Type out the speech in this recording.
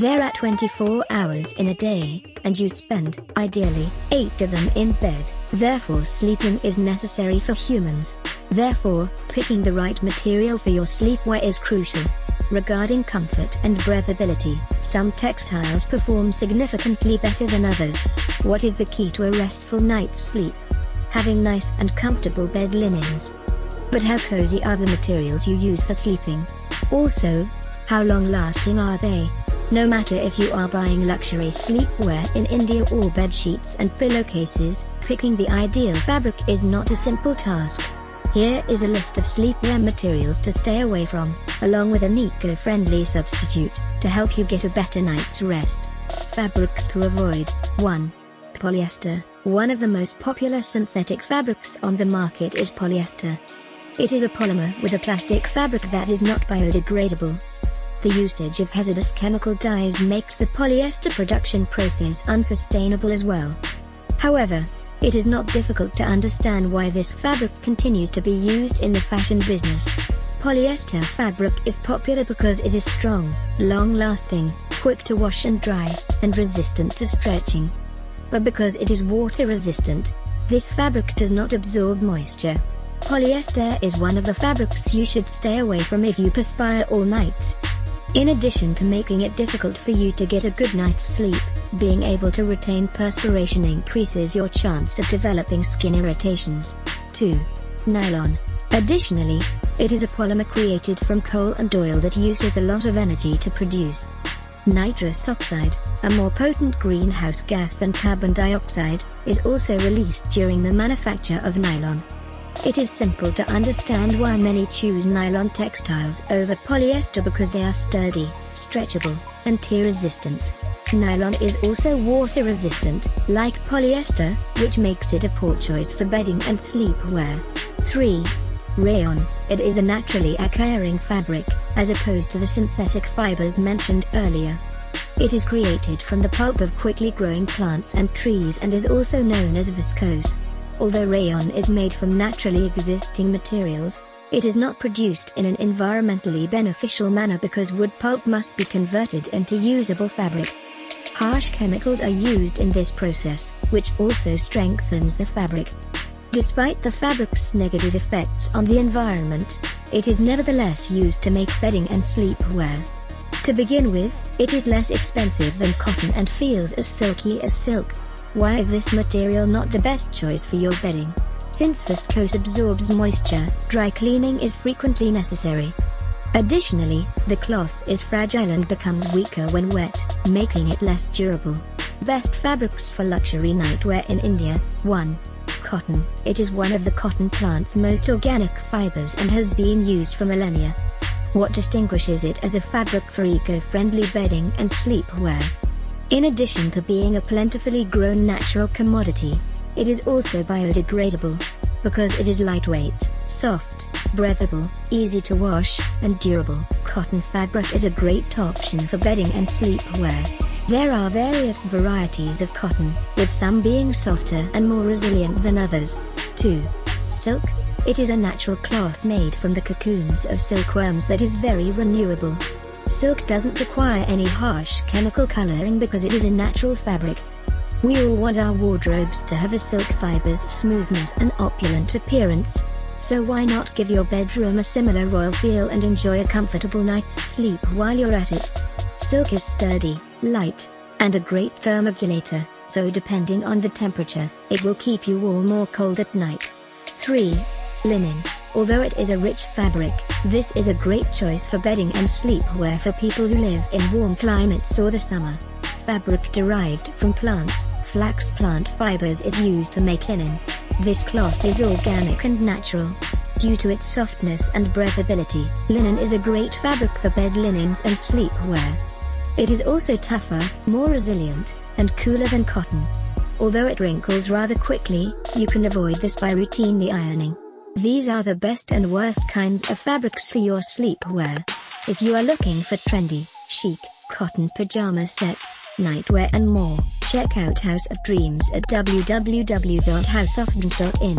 There are 24 hours in a day, and you spend, ideally, 8 of them in bed. Therefore sleeping is necessary for humans. Therefore, picking the right material for your sleepwear is crucial. Regarding comfort and breathability, some textiles perform significantly better than others. What is the key to a restful night's sleep? Having nice and comfortable bed linens. But how cozy are the materials you use for sleeping? Also, how long lasting are they? No matter if you are buying luxury sleepwear in India or bed sheets and pillowcases, picking the ideal fabric is not a simple task. Here is a list of sleepwear materials to stay away from, along with an eco-friendly substitute, to help you get a better night's rest. Fabrics to avoid 1. Polyester One of the most popular synthetic fabrics on the market is polyester. It is a polymer with a plastic fabric that is not biodegradable, the usage of hazardous chemical dyes makes the polyester production process unsustainable as well. However, it is not difficult to understand why this fabric continues to be used in the fashion business. Polyester fabric is popular because it is strong, long-lasting, quick to wash and dry, and resistant to stretching. But because it is water-resistant, this fabric does not absorb moisture. Polyester is one of the fabrics you should stay away from if you perspire all night. In addition to making it difficult for you to get a good night's sleep, being able to retain perspiration increases your chance of developing skin irritations. 2. Nylon. Additionally, it is a polymer created from coal and oil that uses a lot of energy to produce. Nitrous oxide, a more potent greenhouse gas than carbon dioxide, is also released during the manufacture of nylon. It is simple to understand why many choose nylon textiles over polyester because they are sturdy, stretchable, and tear-resistant. Nylon is also water-resistant, like polyester, which makes it a poor choice for bedding and sleepwear. 3. Rayon. It is a naturally occurring fabric, as opposed to the synthetic fibers mentioned earlier. It is created from the pulp of quickly growing plants and trees and is also known as viscose. Although rayon is made from naturally existing materials, it is not produced in an environmentally beneficial manner because wood pulp must be converted into usable fabric. Harsh chemicals are used in this process, which also strengthens the fabric. Despite the fabric's negative effects on the environment, it is nevertheless used to make bedding and sleepwear. To begin with, it is less expensive than cotton and feels as silky as silk. Why is this material not the best choice for your bedding? Since viscose absorbs moisture, dry cleaning is frequently necessary. Additionally, the cloth is fragile and becomes weaker when wet, making it less durable. Best fabrics for luxury nightwear in India 1. Cotton. It is one of the cotton plant's most organic fibers and has been used for millennia. What distinguishes it as a fabric for eco-friendly bedding and sleepwear? In addition to being a plentifully grown natural commodity, it is also biodegradable. Because it is lightweight, soft, breathable, easy to wash, and durable, cotton fabric is a great option for bedding and sleepwear. There are various varieties of cotton, with some being softer and more resilient than others. 2. Silk. It is a natural cloth made from the cocoons of silkworms that is very renewable. Silk doesn't require any harsh chemical coloring because it is a natural fabric. We all want our wardrobes to have a silk fiber's smoothness and opulent appearance. So why not give your bedroom a similar royal feel and enjoy a comfortable night's sleep while you're at it? Silk is sturdy, light, and a great thermoregulator, so depending on the temperature, it will keep you warm or cold at night. 3. Linen. Although it is a rich fabric, this is a great choice for bedding and sleepwear for people who live in warm climates or the summer. Fabric derived from plants, flax plant fibers is used to make linen. This cloth is organic and natural. Due to its softness and breathability, linen is a great fabric for bed linens and sleepwear. It is also tougher, more resilient, and cooler than cotton. Although it wrinkles rather quickly, you can avoid this by routinely ironing. These are the best and worst kinds of fabrics for your sleepwear. If you are looking for trendy, chic, cotton pajama sets, nightwear and more, check out House of Dreams at www.houseofdreams.in.